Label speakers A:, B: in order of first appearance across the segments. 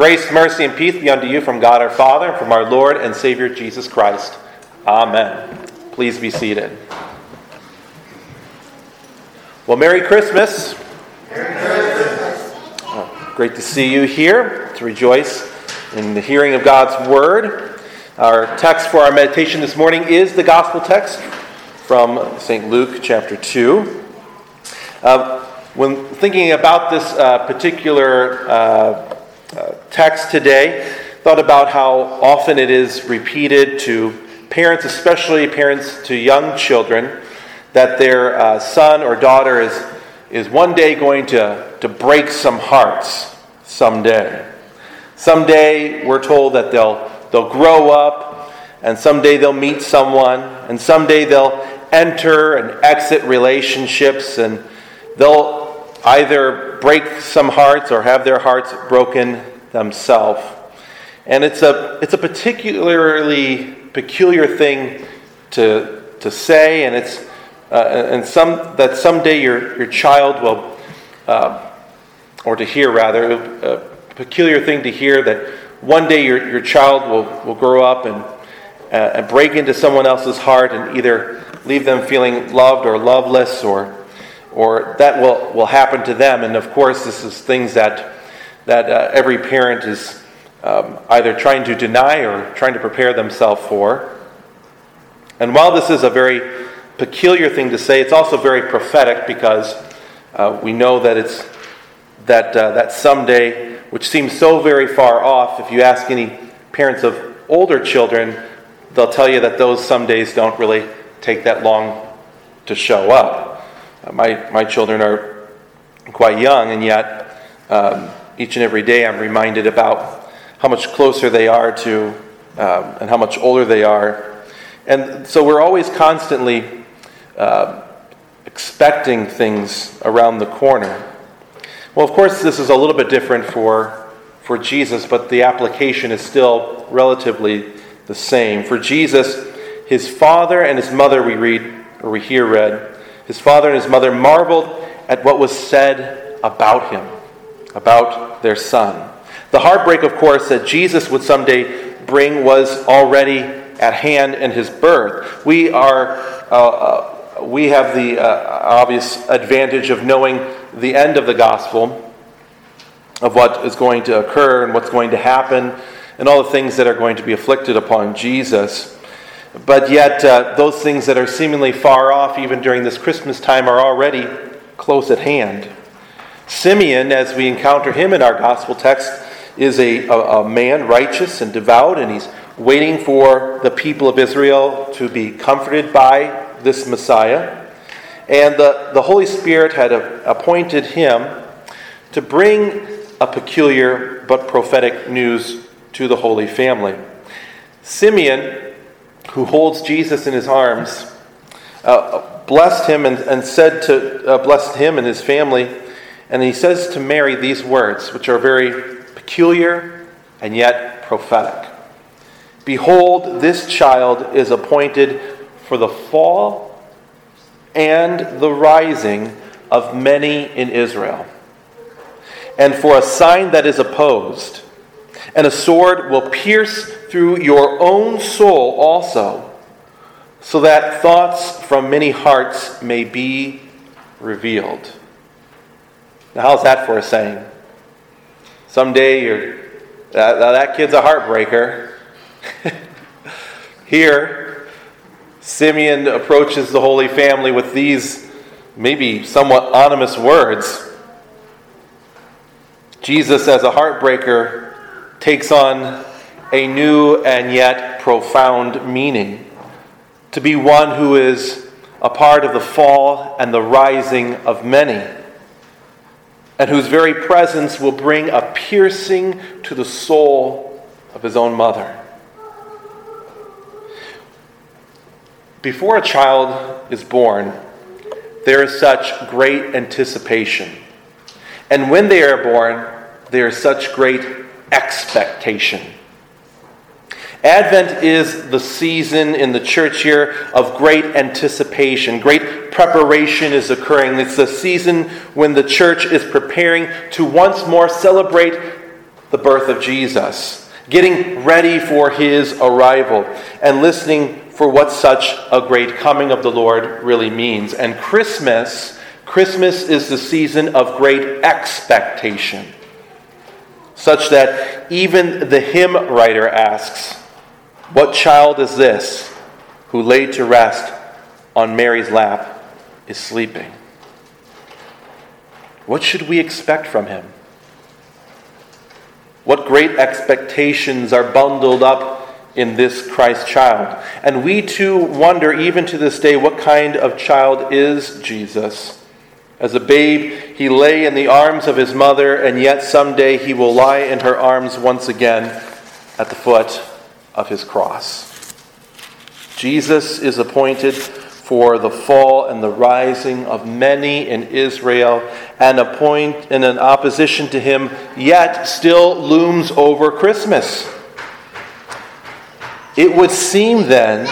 A: Grace, mercy, and peace be unto you from God our Father, and from our Lord and Savior Jesus Christ. Amen. Please be seated. Well, Merry Christmas. Merry Christmas. Oh, great to see you here to rejoice in the hearing of God's Word. Our text for our meditation this morning is the Gospel text from St. Luke chapter 2. Uh, when thinking about this uh, particular uh, text today, thought about how often it is repeated to parents, especially parents to young children, that their uh, son or daughter is, is one day going to, to break some hearts someday. Someday we're told that they'll, they'll grow up, and someday they'll meet someone, and someday they'll enter and exit relationships, and they'll either break some hearts or have their hearts broken themselves. And it's a, it's a particularly peculiar thing to, to say, and it's uh, and some, that someday your, your child will, uh, or to hear rather, a peculiar thing to hear that one day your, your child will, will grow up and, uh, and break into someone else's heart and either leave them feeling loved or loveless or or that will, will happen to them. And of course, this is things that, that uh, every parent is um, either trying to deny or trying to prepare themselves for. And while this is a very peculiar thing to say, it's also very prophetic because uh, we know that it's that, uh, that someday, which seems so very far off, if you ask any parents of older children, they'll tell you that those some days don't really take that long to show up. Uh, my, my children are quite young, and yet um, each and every day I'm reminded about how much closer they are to um, and how much older they are. And so we're always constantly uh, expecting things around the corner. Well, of course, this is a little bit different for, for Jesus, but the application is still relatively the same. For Jesus, his father and his mother, we read, or we hear read, his father and his mother marveled at what was said about him, about their son. The heartbreak, of course, that Jesus would someday bring was already at hand in his birth. We are. Uh, uh, we have the uh, obvious advantage of knowing the end of the gospel, of what is going to occur and what's going to happen, and all the things that are going to be afflicted upon Jesus. But yet, uh, those things that are seemingly far off, even during this Christmas time, are already close at hand. Simeon, as we encounter him in our gospel text, is a, a, a man righteous and devout, and he's waiting for the people of Israel to be comforted by this Messiah. And the, the Holy Spirit had a, appointed him to bring a peculiar but prophetic news to the Holy Family. Simeon who holds Jesus in his arms, uh, blessed him and, and said to, uh, blessed him and his family. And he says to Mary these words, which are very peculiar and yet prophetic Behold, this child is appointed for the fall and the rising of many in Israel, and for a sign that is opposed and a sword will pierce through your own soul also, so that thoughts from many hearts may be revealed. Now, how's that for a saying? Someday you're, that, that kid's a heartbreaker. Here, Simeon approaches the Holy Family with these maybe somewhat ominous words. Jesus, as a heartbreaker, takes on a new and yet profound meaning. To be one who is a part of the fall and the rising of many, and whose very presence will bring a piercing to the soul of his own mother. Before a child is born, there is such great anticipation. And when they are born, there is such great expectation. Advent is the season in the church year of great anticipation. Great preparation is occurring. It's the season when the church is preparing to once more celebrate the birth of Jesus, getting ready for his arrival, and listening for what such a great coming of the Lord really means. And Christmas, Christmas is the season of great expectation, such that even the hymn writer asks, What child is this who laid to rest on Mary's lap is sleeping? What should we expect from him? What great expectations are bundled up in this Christ child? And we too wonder, even to this day, what kind of child is Jesus? As a babe, he lay in the arms of his mother, and yet someday he will lie in her arms once again at the foot of his cross. Jesus is appointed for the fall and the rising of many in Israel, and a point in an opposition to him, yet still looms over Christmas. It would seem then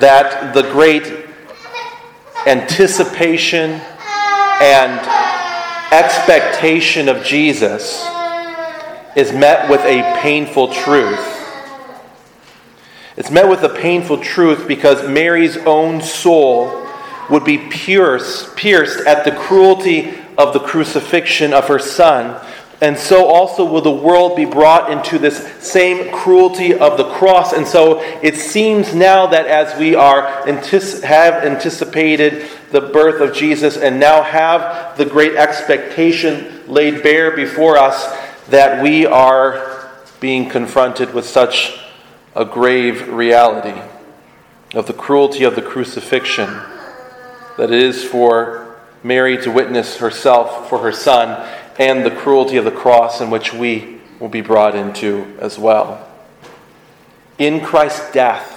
A: that the great anticipation and expectation of Jesus is met with a painful truth. It's met with a painful truth because Mary's own soul would be pierced, pierced at the cruelty of the crucifixion of her son. And so also will the world be brought into this same cruelty of the cross. And so it seems now that as we are have anticipated the birth of Jesus and now have the great expectation laid bare before us, that we are being confronted with such a grave reality of the cruelty of the crucifixion that it is for Mary to witness herself for her son and the cruelty of the cross in which we will be brought into as well. In Christ's death,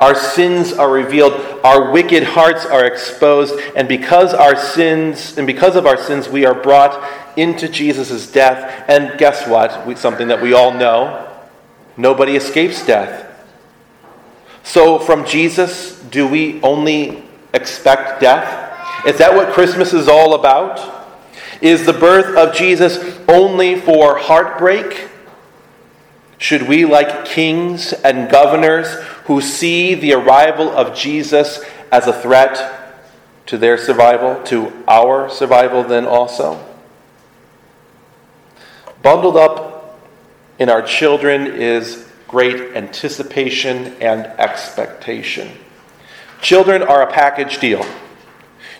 A: our sins are revealed, our wicked hearts are exposed, and because our sins and because of our sins we are brought into Jesus' death. And guess what? We, something that we all know Nobody escapes death. So, from Jesus, do we only expect death? Is that what Christmas is all about? Is the birth of Jesus only for heartbreak? Should we, like kings and governors who see the arrival of Jesus as a threat to their survival, to our survival, then also? Bundled up in our children is great anticipation and expectation. Children are a package deal.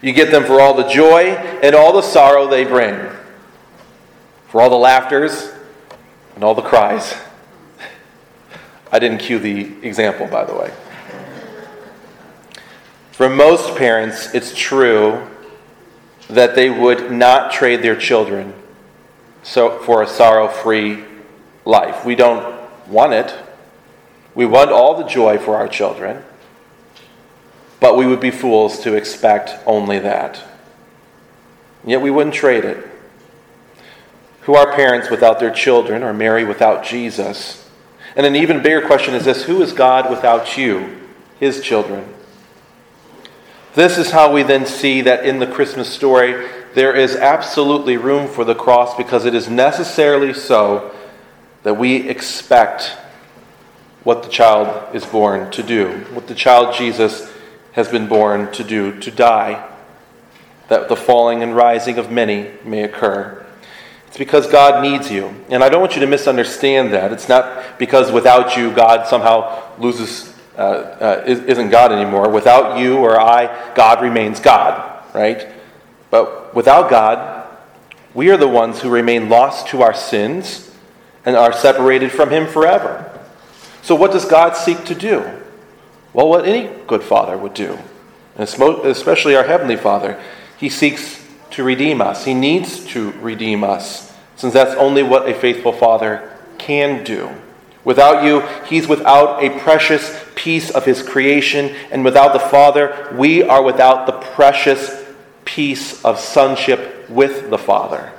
A: You get them for all the joy and all the sorrow they bring, for all the laughters and all the cries. I didn't cue the example, by the way. For most parents, it's true that they would not trade their children so, for a sorrow free life. We don't want it. We want all the joy for our children, but we would be fools to expect only that. Yet we wouldn't trade it. Who are parents without their children, or Mary without Jesus? And an even bigger question is this who is God without you, his children? This is how we then see that in the Christmas story, there is absolutely room for the cross because it is necessarily so that we expect what the child is born to do, what the child Jesus has been born to do, to die, that the falling and rising of many may occur. It's because God needs you. And I don't want you to misunderstand that. It's not because without you, God somehow loses, uh, uh, isn't God anymore. Without you or I, God remains God, right? But without God, we are the ones who remain lost to our sins and are separated from Him forever. So, what does God seek to do? Well, what any good father would do, especially our Heavenly Father. He seeks to redeem us. He needs to redeem us, since that's only what a faithful father can do. Without you, he's without a precious piece of his creation, and without the Father, we are without the precious piece of sonship with the Father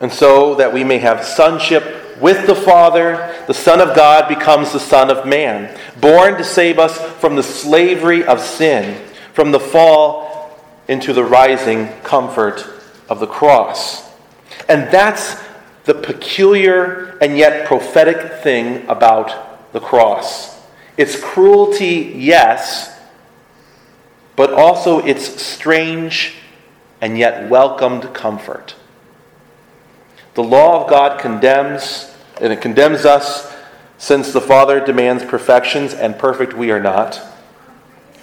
A: and so that we may have sonship with the Father, the Son of God becomes the Son of Man, born to save us from the slavery of sin, from the fall into the rising comfort of the cross. And that's the peculiar and yet prophetic thing about the cross. Its cruelty, yes, but also its strange and yet welcomed comfort. The law of God condemns, and it condemns us since the Father demands perfections, and perfect we are not.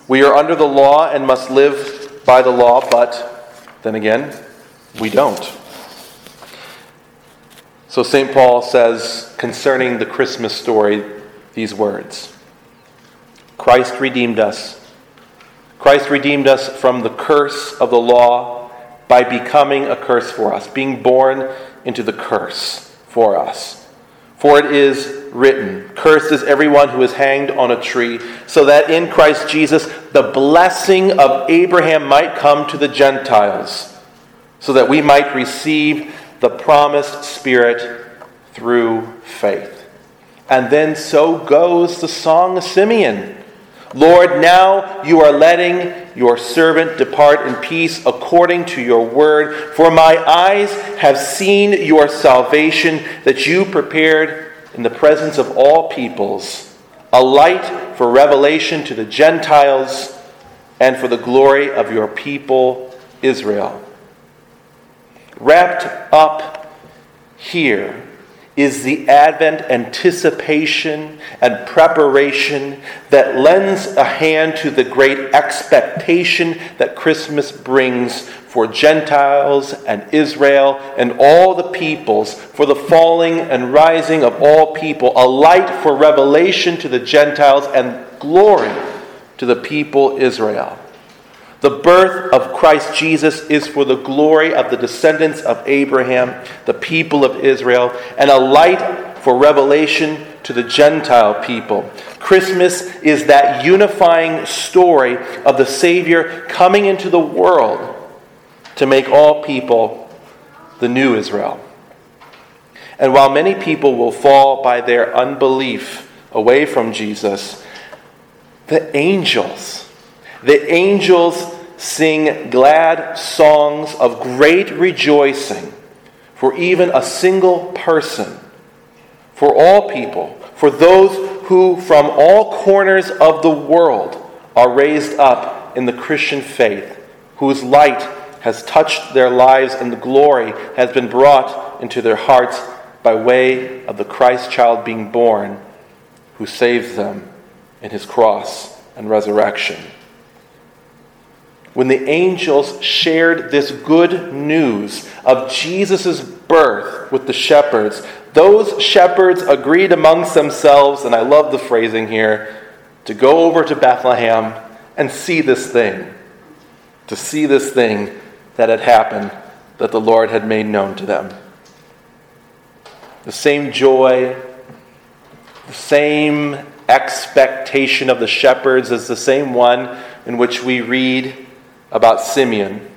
A: We are under the law and must live by the law, but then again, we don't. So St. Paul says concerning the Christmas story these words Christ redeemed us. Christ redeemed us from the curse of the law by becoming a curse for us, being born into the curse for us. For it is written, Cursed is everyone who is hanged on a tree, so that in Christ Jesus the blessing of Abraham might come to the Gentiles, so that we might receive the promised Spirit through faith. And then so goes the song of Simeon. Lord, now you are letting your servant depart in peace according to your word. For my eyes have seen your salvation that you prepared in the presence of all peoples, a light for revelation to the Gentiles and for the glory of your people Israel. Wrapped up here is the Advent anticipation and preparation that lends a hand to the great expectation that Christmas brings for Gentiles and Israel and all the peoples, for the falling and rising of all people, a light for revelation to the Gentiles and glory to the people Israel. The birth of Christ Jesus is for the glory of the descendants of Abraham, the people of Israel, and a light for revelation to the Gentile people. Christmas is that unifying story of the Savior coming into the world to make all people the new Israel. And while many people will fall by their unbelief away from Jesus, the angels, the angels sing glad songs of great rejoicing for even a single person, for all people, for those who from all corners of the world are raised up in the Christian faith, whose light has touched their lives and the glory has been brought into their hearts by way of the Christ child being born, who saves them in his cross and resurrection. When the angels shared this good news of Jesus' birth with the shepherds, those shepherds agreed amongst themselves, and I love the phrasing here, to go over to Bethlehem and see this thing. To see this thing that had happened that the Lord had made known to them. The same joy, the same expectation of the shepherds is the same one in which we read about Simeon.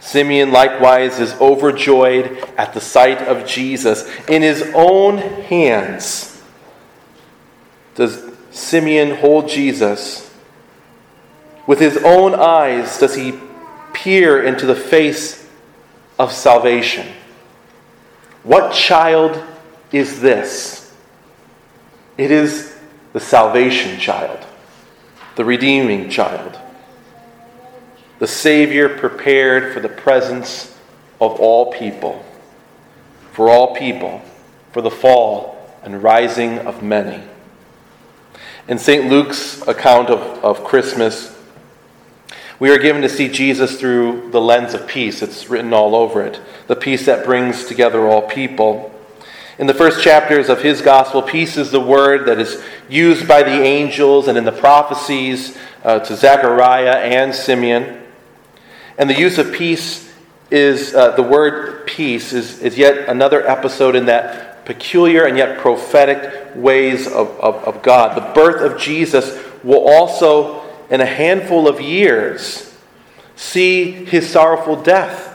A: Simeon likewise is overjoyed at the sight of Jesus. In his own hands does Simeon hold Jesus. With his own eyes does he peer into the face of salvation. What child is this? It is the salvation child, the redeeming child the Savior prepared for the presence of all people, for all people, for the fall and rising of many. In St. Luke's account of, of Christmas, we are given to see Jesus through the lens of peace. It's written all over it. The peace that brings together all people. In the first chapters of his gospel, peace is the word that is used by the angels and in the prophecies uh, to Zechariah and Simeon. And the use of peace is uh, the word peace is, is yet another episode in that peculiar and yet prophetic ways of, of, of God. The birth of Jesus will also, in a handful of years, see his sorrowful death.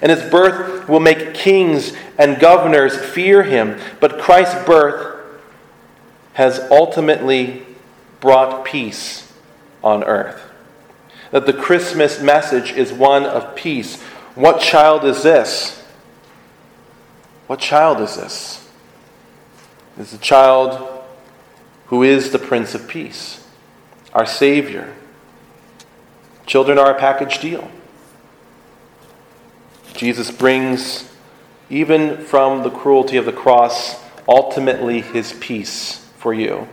A: And his birth will make kings and governors fear him. But Christ's birth has ultimately brought peace on earth that the Christmas message is one of peace. What child is this? What child is this? It's the child who is the Prince of Peace, our Savior. Children are a package deal. Jesus brings, even from the cruelty of the cross, ultimately his peace for you,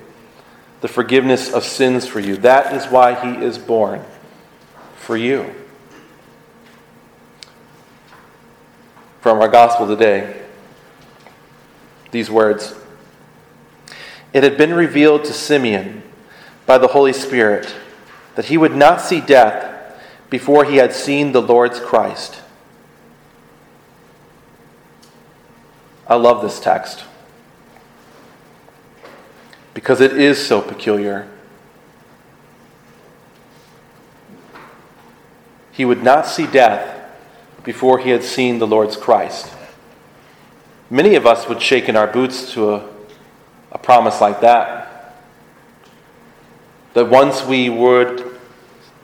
A: the forgiveness of sins for you. That is why he is born, for you. From our gospel today, these words It had been revealed to Simeon by the Holy Spirit that he would not see death before he had seen the Lord's Christ. I love this text because it is so peculiar. He would not see death before he had seen the Lord's Christ. Many of us would shake in our boots to a, a promise like that. That once we would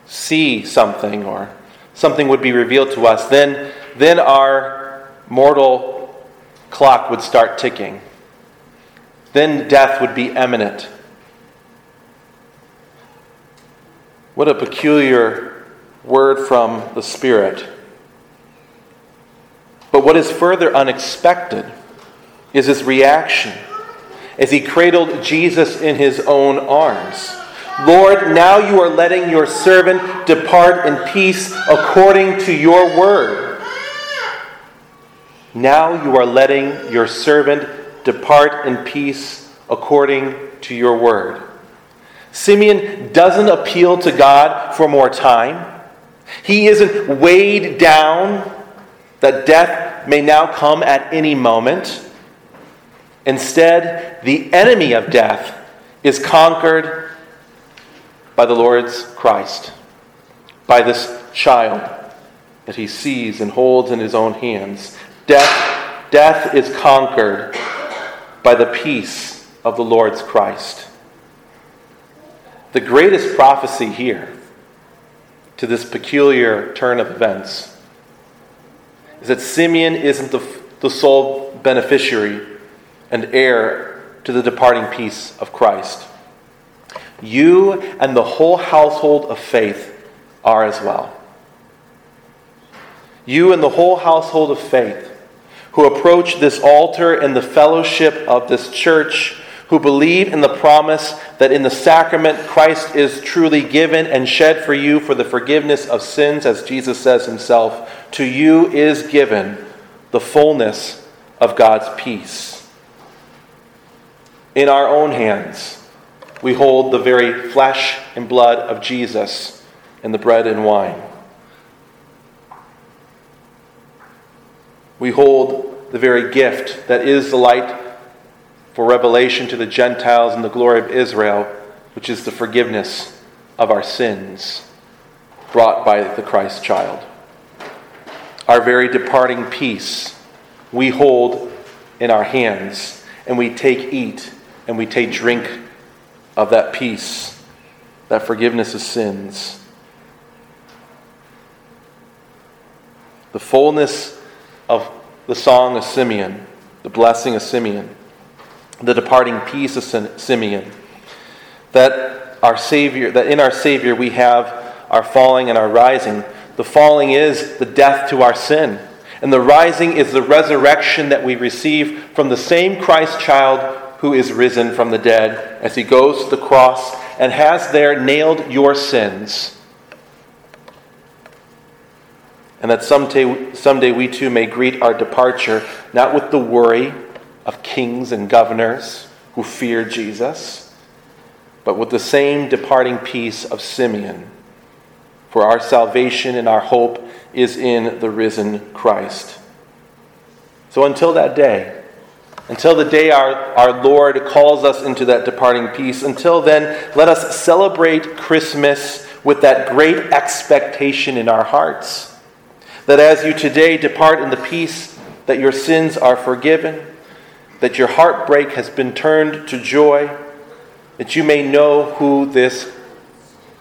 A: see something or something would be revealed to us, then, then our mortal clock would start ticking. Then death would be imminent. What a peculiar word from the Spirit. But what is further unexpected is his reaction as he cradled Jesus in his own arms. Lord, now you are letting your servant depart in peace according to your word. Now you are letting your servant depart in peace according to your word. Simeon doesn't appeal to God for more time. He isn't weighed down that death may now come at any moment. Instead, the enemy of death is conquered by the Lord's Christ, by this child that he sees and holds in his own hands. Death, death is conquered by the peace of the Lord's Christ. The greatest prophecy here to this peculiar turn of events is that Simeon isn't the, the sole beneficiary and heir to the departing peace of Christ. You and the whole household of faith are as well. You and the whole household of faith who approach this altar and the fellowship of this church, who believe in the promise that in the sacrament Christ is truly given and shed for you for the forgiveness of sins, as Jesus says himself, to you is given the fullness of God's peace. In our own hands, we hold the very flesh and blood of Jesus and the bread and wine. We hold the very gift that is the light for revelation to the Gentiles and the glory of Israel, which is the forgiveness of our sins brought by the Christ child. Our very departing peace we hold in our hands, and we take, eat, and we take drink of that peace, that forgiveness of sins. The fullness of the song of Simeon, the blessing of Simeon, the departing peace of Simeon. That our Savior, that in our Savior we have our falling and our rising. The falling is the death to our sin, and the rising is the resurrection that we receive from the same Christ child who is risen from the dead as he goes to the cross and has there nailed your sins and that someday, someday we too may greet our departure not with the worry of kings and governors who fear Jesus, but with the same departing peace of Simeon. For our salvation and our hope is in the risen Christ. So until that day, until the day our, our Lord calls us into that departing peace, until then, let us celebrate Christmas with that great expectation in our hearts that as you today depart in the peace, that your sins are forgiven, that your heartbreak has been turned to joy, that you may know who this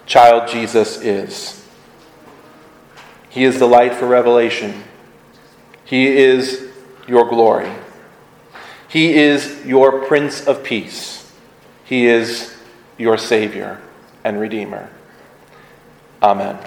A: child Jesus is. He is the light for revelation. He is your glory. He is your Prince of Peace. He is your Savior and Redeemer. Amen.